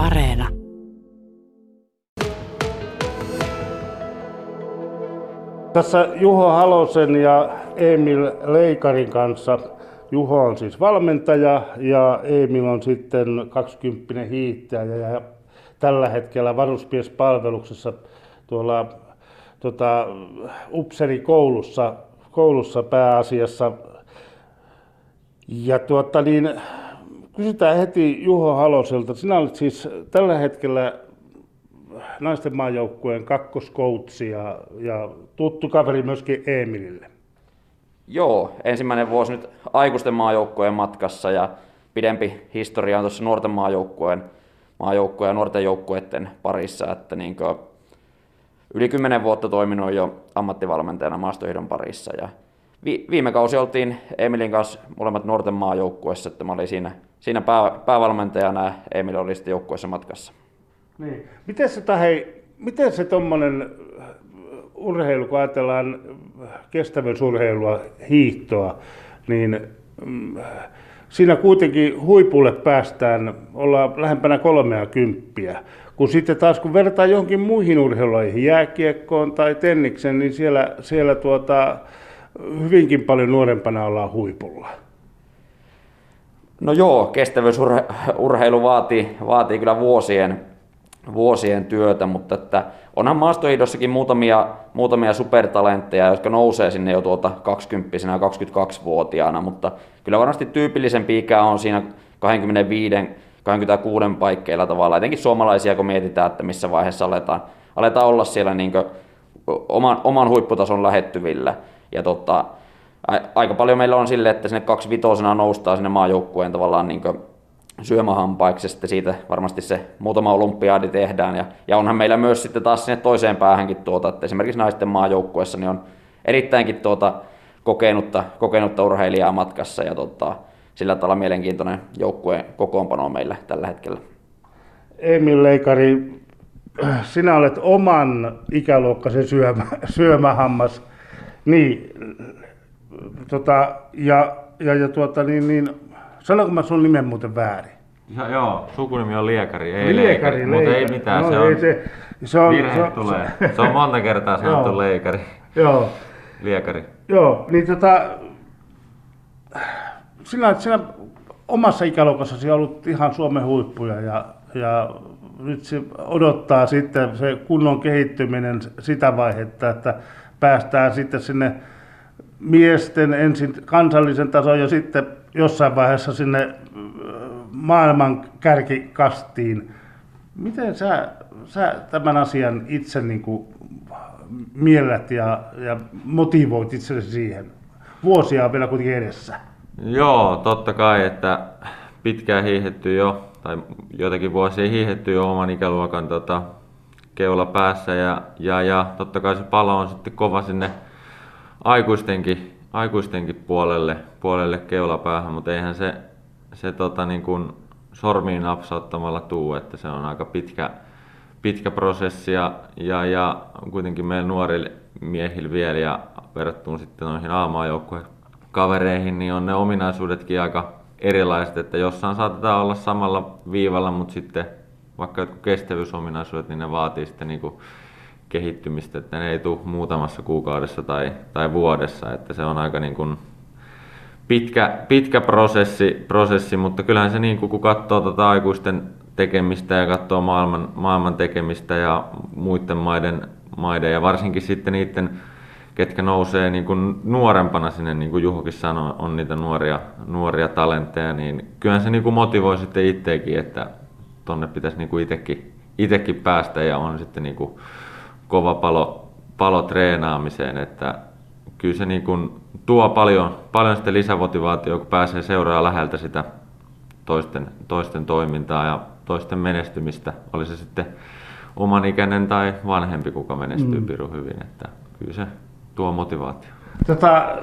Areena. Tässä Juho Halosen ja Emil Leikarin kanssa. Juho on siis valmentaja ja Emil on sitten 20 hiihtäjä ja tällä hetkellä varuspiespalveluksessa tuolla tota, upserikoulussa koulussa pääasiassa. Ja tuota, niin, kysytään heti Juho Haloselta. Sinä olet siis tällä hetkellä naisten maajoukkueen kakkoskoutsi ja, ja tuttu kaveri myöskin Emilille. Joo, ensimmäinen vuosi nyt aikuisten maajoukkueen matkassa ja pidempi historia on tuossa nuorten maajoukkueen, maajoukkueen ja nuorten joukkueiden parissa, että niin yli kymmenen vuotta toiminut jo ammattivalmentajana maastohiidon parissa ja vi, viime kausi oltiin Emilin kanssa molemmat nuorten maajoukkueessa, että mä olin siinä, siinä pää, päävalmentajana ja Emil oli sitten joukkueessa matkassa. Niin. Miten se, hei, miten se tuommoinen urheilu, kun ajatellaan kestävyysurheilua, hiihtoa, niin mm, siinä kuitenkin huipulle päästään, ollaan lähempänä kolmea kymppiä. Kun sitten taas kun vertaa johonkin muihin urheilulajeihin, jääkiekkoon tai tenniksen, niin siellä, siellä tuota, hyvinkin paljon nuorempana ollaan huipulla. No joo, kestävyysurheilu vaatii, vaatii kyllä vuosien, vuosien työtä, mutta että onhan maastohiidossakin muutamia, muutamia supertalentteja, jotka nousee sinne jo tuota 20 ja 22-vuotiaana, mutta kyllä varmasti tyypillisempi ikä on siinä 25 26 paikkeilla tavalla, etenkin suomalaisia, kun mietitään, että missä vaiheessa aletaan, aletaan olla siellä niin oman, oman huipputason lähettyvillä. Ja tota, aika paljon meillä on sille, että sinne kaksi vitosena noustaa sinne maajoukkueen tavallaan niin syömähampaiksi, ja sitten siitä varmasti se muutama olympiadi tehdään. Ja, ja onhan meillä myös sitten taas sinne toiseen päähänkin tuota, että esimerkiksi naisten maajoukkueessa niin on erittäinkin tuota, kokenutta, kokenutta urheilijaa matkassa, ja tota, sillä tavalla mielenkiintoinen joukkueen kokoonpano meillä tällä hetkellä. Emil Leikari, sinä olet oman ikäluokkaisen syömä, syömähammas. Niin, tota, ja, ja, ja tuota, niin, niin, sanonko mä sun nimen muuten väärin? Ja, joo, sukunimi on Liekari, ei Liekari, leikari, mutta ei mitään, no, se, on, se, se on, virhe se, tulee. Se, on monta kertaa sanottu Leikari. Joo. Liekari. Joo, niin tota, sinä, sinä omassa ikäluokassasi ollut ihan Suomen huippuja ja, ja nyt se odottaa sitten se kunnon kehittyminen sitä vaihetta, että päästään sitten sinne miesten ensin kansallisen tason ja sitten jossain vaiheessa sinne äh, maailman kärkikastiin. Miten sä, sä tämän asian itse niin kuin miellät ja, ja motivoit itsesi siihen? Vuosia on vielä kuitenkin edessä. Joo, totta kai, että pitkään hiihetty jo, tai joitakin vuosia hiihetty jo oman ikäluokan tota, keula päässä ja, ja, ja totta kai se palo on sitten kova sinne aikuistenkin, aikuistenkin puolelle, puolelle keulapäähän, mutta eihän se, se tota, niin kuin sormiin napsauttamalla tuu, että se on aika pitkä, pitkä prosessi ja, ja, ja kuitenkin meillä nuorille miehillä vielä ja verrattuna sitten noihin aamaajoukkueen kavereihin, niin on ne ominaisuudetkin aika erilaiset, että jossain saatetaan olla samalla viivalla, mutta sitten vaikka jotkut kestävyysominaisuudet, niin ne vaatii sitten niin kuin kehittymistä, että ne ei tule muutamassa kuukaudessa tai, tai vuodessa, että se on aika niin kuin pitkä, pitkä prosessi, prosessi, mutta kyllähän se niin kuin, kun katsoo tuota aikuisten tekemistä ja katsoo maailman, maailman tekemistä ja muiden maiden, maiden ja varsinkin sitten niiden ketkä nousee niin kuin nuorempana sinne, niin kuin Juhokin sanoi, on niitä nuoria, nuoria talentteja, niin kyllähän se niin kuin motivoi sitten itsekin, että tonne pitäisi niin kuin itsekin, itsekin päästä ja on sitten niin kuin kova palo, palo treenaamiseen, että kyllä se niin kuin tuo paljon, paljon sitten lisämotivaatiota, kun pääsee seuraamaan läheltä sitä toisten, toisten toimintaa ja toisten menestymistä, oli se sitten oman ikäinen tai vanhempi, kuka menestyy mm. pirun hyvin, että kyllä se tuo motivaatio. Tota,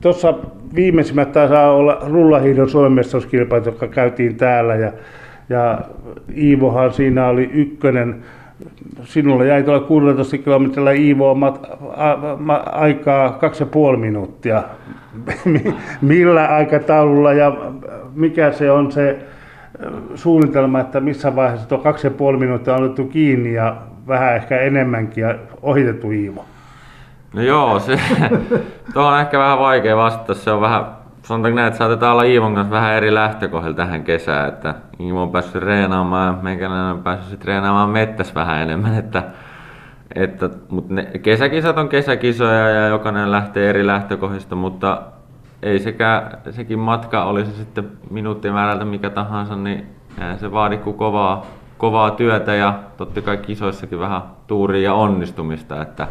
tuossa viimeisimmät saa olla rullahiidon Suomen jotka käytiin täällä ja, ja Iivohan siinä oli ykkönen. Sinulle jäi tuolla 16 kilometrillä Iivoa mat, a, a, aikaa kaksi ja puoli minuuttia. Millä aikataululla ja mikä se on se suunnitelma, että missä vaiheessa tuo kaksi ja puoli minuuttia on otettu kiinni ja vähän ehkä enemmänkin ja ohitettu Iivo? No joo, se, tuohon on ehkä vähän vaikea vastata. Se on vähän, sanotaanko näin, että saatetaan olla Iivon kanssa vähän eri lähtökohdilla tähän kesään. Että Iivo on päässyt treenaamaan ja meikäläinen on päässyt treenaamaan mettässä vähän enemmän. Että, että, mutta ne, kesäkisat on kesäkisoja ja jokainen lähtee eri lähtökohdista, mutta ei sekä, sekin matka olisi sitten minuuttimäärältä mikä tahansa, niin se vaadi kuin kovaa, kovaa työtä ja totta kai kisoissakin vähän tuuria ja onnistumista, että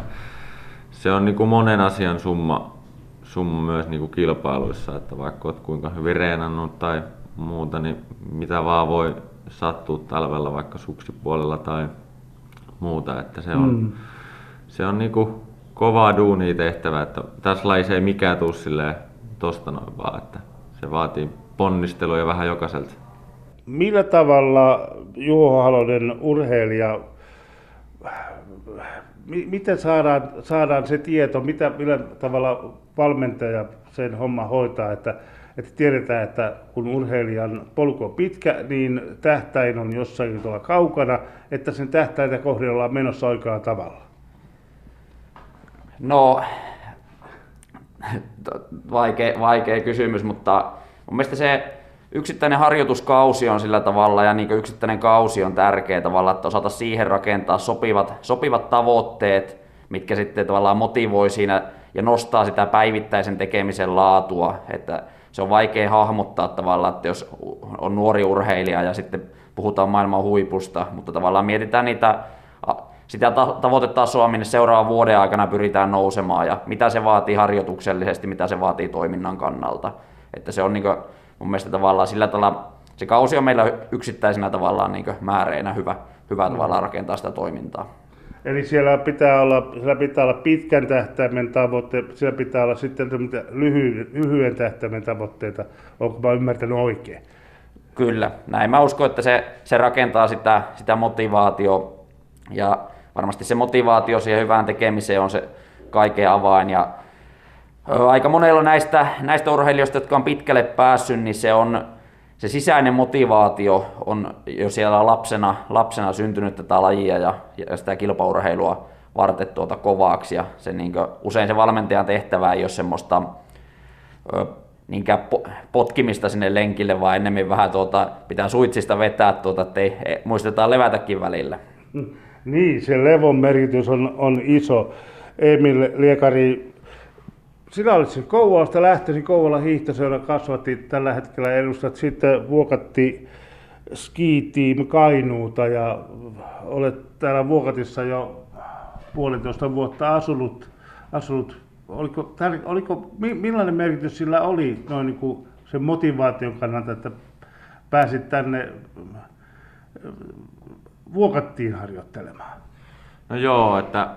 se on niin kuin monen asian summa, summa myös niin kuin kilpailuissa, että vaikka olet kuinka hyvin reenannut tai muuta, niin mitä vaan voi sattua talvella vaikka suksipuolella tai muuta, että se on, mm. se on niin kuin kovaa duunia tehtävä, että tässä laissa ei mikään tule silleen tosta noin vaan, että se vaatii ponnisteluja vähän jokaiselta. Millä tavalla Juho Halonen urheilija, miten saadaan, saadaan se tieto, mitä, millä tavalla valmentaja sen homma hoitaa, että, että tiedetään, että kun urheilijan polku on pitkä, niin tähtäin on jossain tuolla kaukana, että sen tähtäintä kohden ollaan menossa oikealla tavalla? No, vaikea, vaikea kysymys, mutta mun mielestä se yksittäinen harjoituskausi on sillä tavalla ja niin yksittäinen kausi on tärkeä tavalla, että osata siihen rakentaa sopivat, sopivat tavoitteet, mitkä sitten tavallaan motivoi siinä ja nostaa sitä päivittäisen tekemisen laatua, että se on vaikea hahmottaa tavallaan, että jos on nuori urheilija ja sitten puhutaan maailman huipusta, mutta tavallaan mietitään niitä sitä tavoitetasoa, minne seuraavan vuoden aikana pyritään nousemaan ja mitä se vaatii harjoituksellisesti, mitä se vaatii toiminnan kannalta. Että se on niin kuin, mun mielestä tavallaan sillä tavalla, se kausi on meillä yksittäisenä tavallaan niin määreinä hyvä, hyvä tavallaan rakentaa sitä toimintaa. Eli siellä pitää olla, siellä pitää olla pitkän tähtäimen tavoitteet, siellä pitää olla sitten lyhyen, lyhyen tähtäimen tavoitteita. Onko mä ymmärtänyt oikein? Kyllä, näin mä uskon, että se, se rakentaa sitä, sitä motivaatio ja varmasti se motivaatio siihen hyvään tekemiseen on se kaiken avain. Ja aika monella näistä, näistä urheilijoista, jotka on pitkälle päässyt, niin se on se sisäinen motivaatio on jo siellä lapsena, lapsena syntynyt tätä lajia ja, ja sitä kilpaurheilua varten tuota kovaksi. Ja se, niin kuin, usein se valmentajan tehtävä ei ole semmoista ö, niinkään potkimista sinne lenkille, vaan ennemmin vähän tuota, pitää suitsista vetää, tuota, ettei muistetaan levätäkin välillä. Niin, se levon merkitys on, on iso. Emil Liekari, sinä olit siis Kouvolasta lähtöisin, Kouvola hiihtoseura kasvatti tällä hetkellä edustat sitten Vuokatti Ski Team Kainuuta ja olet täällä Vuokatissa jo puolitoista vuotta asunut. asunut. Oliko, oliko, millainen merkitys sillä oli noin niin kuin sen motivaation kannalta, että pääsit tänne vuokattiin harjoittelemaan? No joo, että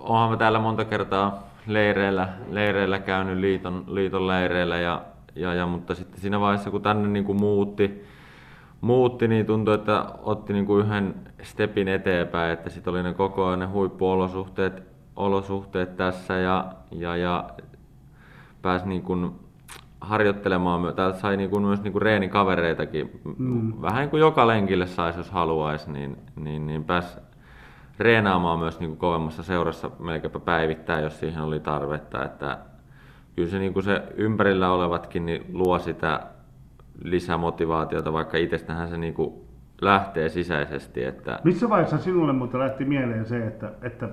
onhan mä täällä monta kertaa leireillä, leireillä käynyt liiton, liiton leireillä, ja, ja, ja, mutta sitten siinä vaiheessa kun tänne niin kuin muutti, muutti, niin tuntui, että otti niin kuin yhden stepin eteenpäin, että sitten oli ne koko ajan ne huippuolosuhteet olosuhteet tässä ja, ja, ja pääsi niin kuin harjoittelemaan. Täältä sai niinku myös niinku reenikavereitakin. Mm. Vähän niin kuin joka lenkille saisi, jos haluaisi, niin, niin, niin pääsi reenaamaan myös niinku kovemmassa seurassa melkeinpä päivittäin, jos siihen oli tarvetta. Että kyllä se, niinku se ympärillä olevatkin niin luo sitä lisämotivaatiota, vaikka itsestähän se niinku lähtee sisäisesti. Että... Missä vaiheessa sinulle mutta lähti mieleen se, että, että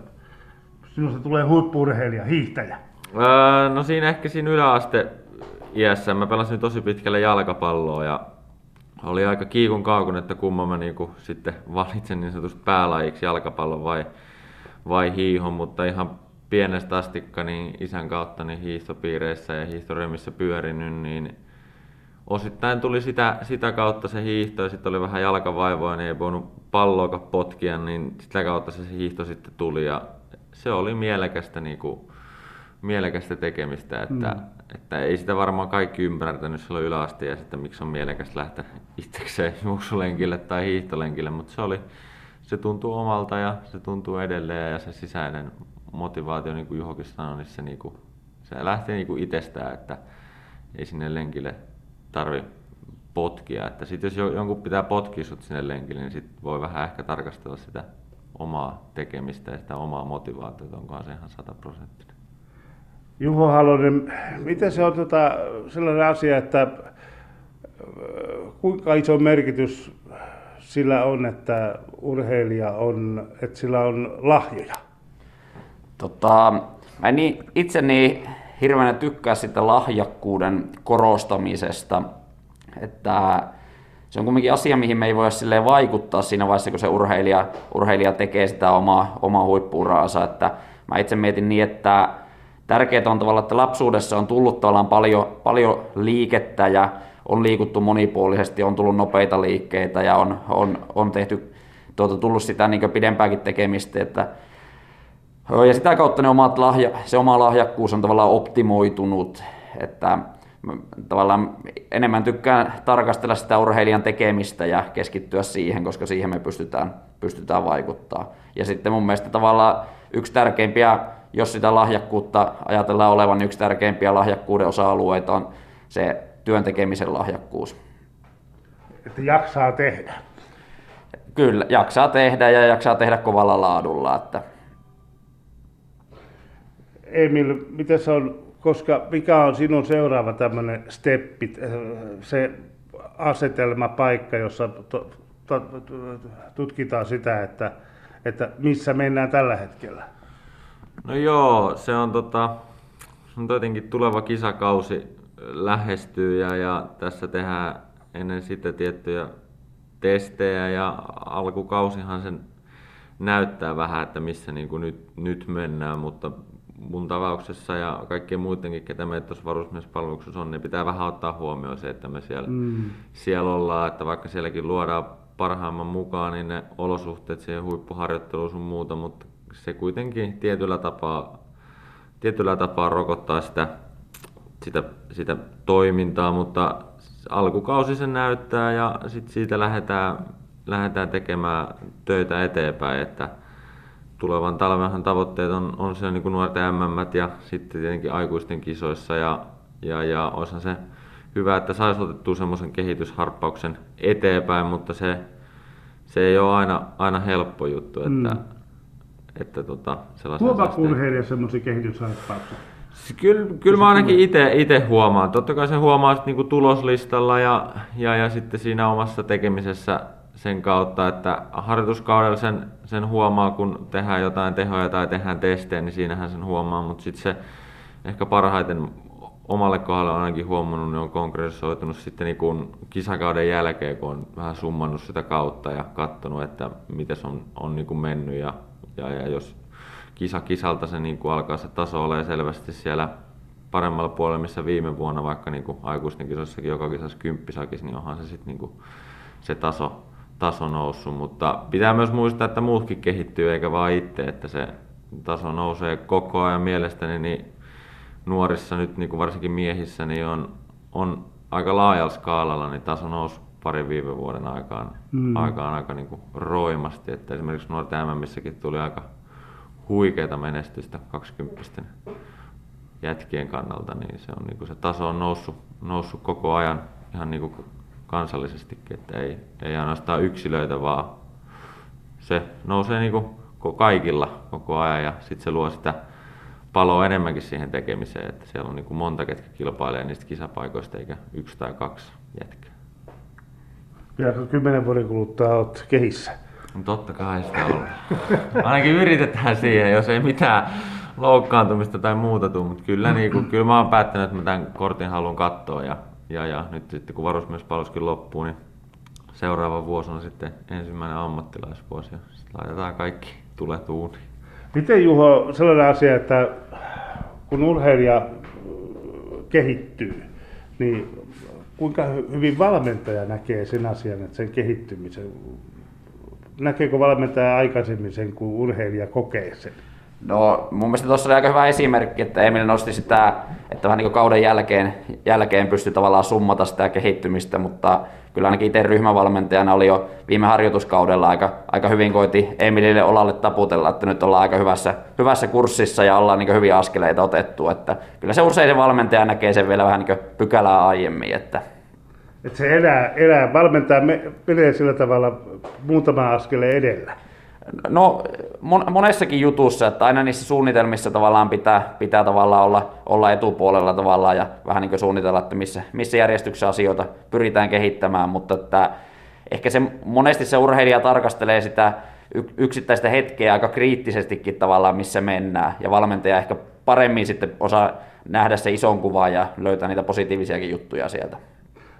sinusta tulee huippuurheilija, hiihtäjä? Öö, no siinä ehkä siinä yläaste iässä mä pelasin tosi pitkälle jalkapalloa ja oli aika kiikun kaukun, että kumman mä niinku sitten valitsen niin sanotusti päälajiksi jalkapallon vai, vai hiihon, mutta ihan pienestä astikka niin isän kautta niin hiihtopiireissä ja hiihtoryhmissä pyörinyt, niin osittain tuli sitä, sitä kautta se hiihto ja sitten oli vähän jalkavaivoa, niin ei voinut palloa potkia, niin sitä kautta se hiihto sitten tuli ja se oli mielekästä, niin kuin, mielekästä tekemistä, että, mm. Että ei sitä varmaan kaikki ymmärtänyt silloin ja sitten miksi on mielekästä lähteä itsekseen juoksulenkille tai hiihtolenkille, mutta se, oli, se tuntuu omalta ja se tuntuu edelleen ja se sisäinen motivaatio, niin kuin Juhokin sanoi, niin se, niin kuin, se lähtee niin kuin itsestään, että ei sinne lenkille tarvi potkia. Että sit jos jonkun pitää potkia sut sinne lenkille, niin sit voi vähän ehkä tarkastella sitä omaa tekemistä ja sitä omaa motivaatiota, onkohan se ihan sataprosenttinen. Juho Halonen, miten se on tota, sellainen asia, että äh, kuinka iso merkitys sillä on, että urheilija on, että sillä on lahjoja? Tota, mä en itse niin hirveänä tykkää sitä lahjakkuuden korostamisesta, että se on kuitenkin asia, mihin me ei voi silleen vaikuttaa siinä vaiheessa, kun se urheilija, urheilija tekee sitä omaa, omaa huippuuraansa. Että mä itse mietin niin, että tärkeää on tavallaan, että lapsuudessa on tullut tavallaan paljon, paljon liikettä ja on liikuttu monipuolisesti, on tullut nopeita liikkeitä ja on, on, on tehty, tuota, tullut sitä niin pidempääkin tekemistä, että ja sitä kautta ne omat lahja, se oma lahjakkuus on tavallaan optimoitunut, että tavallaan enemmän tykkään tarkastella sitä urheilijan tekemistä ja keskittyä siihen, koska siihen me pystytään, pystytään vaikuttaa. Ja sitten mun mielestä tavallaan yksi tärkeimpiä, jos sitä lahjakkuutta ajatellaan olevan, niin yksi tärkeimpiä lahjakkuuden osa-alueita on se työn tekemisen lahjakkuus. Että jaksaa tehdä. Kyllä, jaksaa tehdä ja jaksaa tehdä kovalla laadulla. Että... Emil, miten se on, koska mikä on sinun seuraava tämmöinen steppi, se asetelma, paikka, jossa to, to, to, tutkitaan sitä, että, että missä mennään tällä hetkellä? No joo, se on, tota, on tietenkin tuleva kisakausi lähestyy ja, ja tässä tehdään ennen sitä tiettyjä testejä ja alkukausihan sen näyttää vähän, että missä niin kuin nyt, nyt mennään, mutta mun tapauksessa ja kaikkien muidenkin, ketä meitä tuossa varusmiespalveluksessa on, niin pitää vähän ottaa huomioon se, että me siellä, mm. siellä ollaan, että vaikka sielläkin luodaan parhaimman mukaan, niin ne olosuhteet siihen huippuharjoitteluun sun muuta, mutta se kuitenkin tietyllä tapaa, tietyllä tapaa rokottaa sitä sitä, sitä toimintaa, mutta alkukausi sen näyttää ja sitten siitä lähdetään, lähdetään tekemään töitä eteenpäin, että tulevan talvenhan tavoitteet on, on se niin kuin nuorten MM ja sitten tietenkin aikuisten kisoissa ja, ja, ja olisihan se hyvä, että saisi otettua semmoisen kehitysharppauksen eteenpäin, mutta se, se ei ole aina, aina helppo juttu, että, mm. Että tota, sellaisen... urheilija semmoisen kehitysharppauksen? Kyllä, kyllä mä ainakin itse huomaan. Totta kai se huomaa sitten niinku tuloslistalla ja, ja, ja sitten siinä omassa tekemisessä sen kautta, että harjoituskaudella sen, sen huomaa, kun tehdään jotain tehoja tai tehdään testejä, niin siinähän sen huomaa, mutta sitten se ehkä parhaiten omalle kohdalle on ainakin huomannut, niin on konkretisoitunut sitten niin kuin kisakauden jälkeen, kun on vähän summannut sitä kautta ja katsonut, että miten se on, on niin mennyt ja, ja, ja jos kisa kisalta se niin kuin alkaa se taso ole selvästi siellä paremmalla puolella, missä viime vuonna vaikka niin kuin aikuisten kisoissakin joka kisassa kymppisakis, niin onhan se sitten niin kuin se taso, taso noussut. Mutta pitää myös muistaa, että muutkin kehittyy eikä vain itse, että se taso nousee koko ajan mielestäni niin nuorissa nyt niin kuin varsinkin miehissä niin on, on aika laajalla skaalalla niin taso nousi parin viime vuoden aikaan, mm. aikaan aika niin kuin roimasti. Että esimerkiksi nuorten MMissäkin tuli aika huikeata menestystä 20 jätkien kannalta, niin se, on, niin kuin se taso on noussut, noussut koko ajan ihan niin kuin kansallisestikin, että ei, ei ainoastaan yksilöitä, vaan se nousee niin kuin kaikilla koko ajan ja sitten se luo sitä paloa enemmänkin siihen tekemiseen, että siellä on niin kuin monta, ketkä kilpailee niistä kisapaikoista eikä yksi tai kaksi jätkää. Vieläkö kymmenen vuoden kuluttua olet kehissä? No totta kai sitä on. Ainakin yritetään siihen, jos ei mitään loukkaantumista tai muuta tule, mutta kyllä, niin kuin, kyllä mä oon päättänyt, että mä tämän kortin haluan katsoa ja, ja, ja nyt sitten kun varusmiespalveluskin loppuu, niin seuraava vuosi on sitten ensimmäinen ammattilaisvuosi ja sitten laitetaan kaikki tulet uuniin. Miten Juho, sellainen asia, että kun urheilija kehittyy, niin kuinka hyvin valmentaja näkee sen asian, että sen kehittymisen näkeekö valmentaja aikaisemmin sen, kun urheilija kokee sen? No mun mielestä tuossa oli aika hyvä esimerkki, että Emil nosti sitä, että vähän niin kuin kauden jälkeen, jälkeen pystyi tavallaan summata sitä kehittymistä, mutta kyllä ainakin itse ryhmävalmentajana oli jo viime harjoituskaudella aika, aika hyvin koiti Emilille olalle taputella, että nyt ollaan aika hyvässä, hyvässä kurssissa ja ollaan niin hyviä askeleita otettu, että kyllä se usein se valmentaja näkee sen vielä vähän niin pykälää aiemmin, että Että se elää, elää valmentaa me, menee sillä tavalla muutama askeleen edellä. No monessakin jutussa, että aina niissä suunnitelmissa tavallaan pitää, pitää tavallaan olla, olla etupuolella tavallaan ja vähän niin kuin suunnitella, että missä, missä järjestyksessä asioita pyritään kehittämään, mutta että ehkä se, monesti se urheilija tarkastelee sitä yksittäistä hetkeä aika kriittisestikin tavallaan, missä mennään ja valmentaja ehkä paremmin sitten osaa nähdä se ison kuvan ja löytää niitä positiivisiakin juttuja sieltä.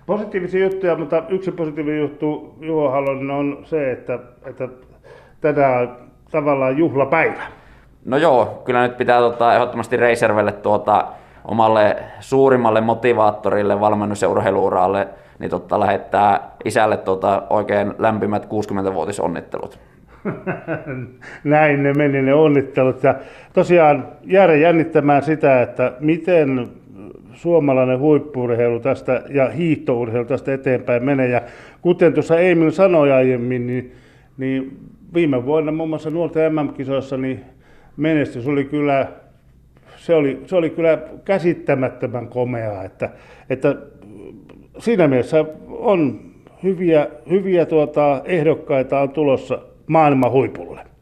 Positiivisia juttuja, mutta yksi positiivinen juttu Juho Halonen on se, että, että tänään tavallaan juhlapäivä. No joo, kyllä nyt pitää tota, ehdottomasti Reiservelle tuota, omalle suurimmalle motivaattorille valmennus- ja urheiluuralle niin tota, lähettää isälle tota, oikein lämpimät 60-vuotisonnittelut. Näin ne meni ne onnittelut. Ja tosiaan jäädä jännittämään sitä, että miten suomalainen huippurheilu tästä ja hiihtourheilu tästä eteenpäin menee. Ja kuten tuossa Emil sanoi aiemmin, niin, niin viime vuonna muun muassa nuorten MM-kisoissa niin menestys oli kyllä, se oli, se oli kyllä käsittämättömän komea, että, että siinä mielessä on hyviä, hyviä tuota, ehdokkaita on tulossa maailman huipulle.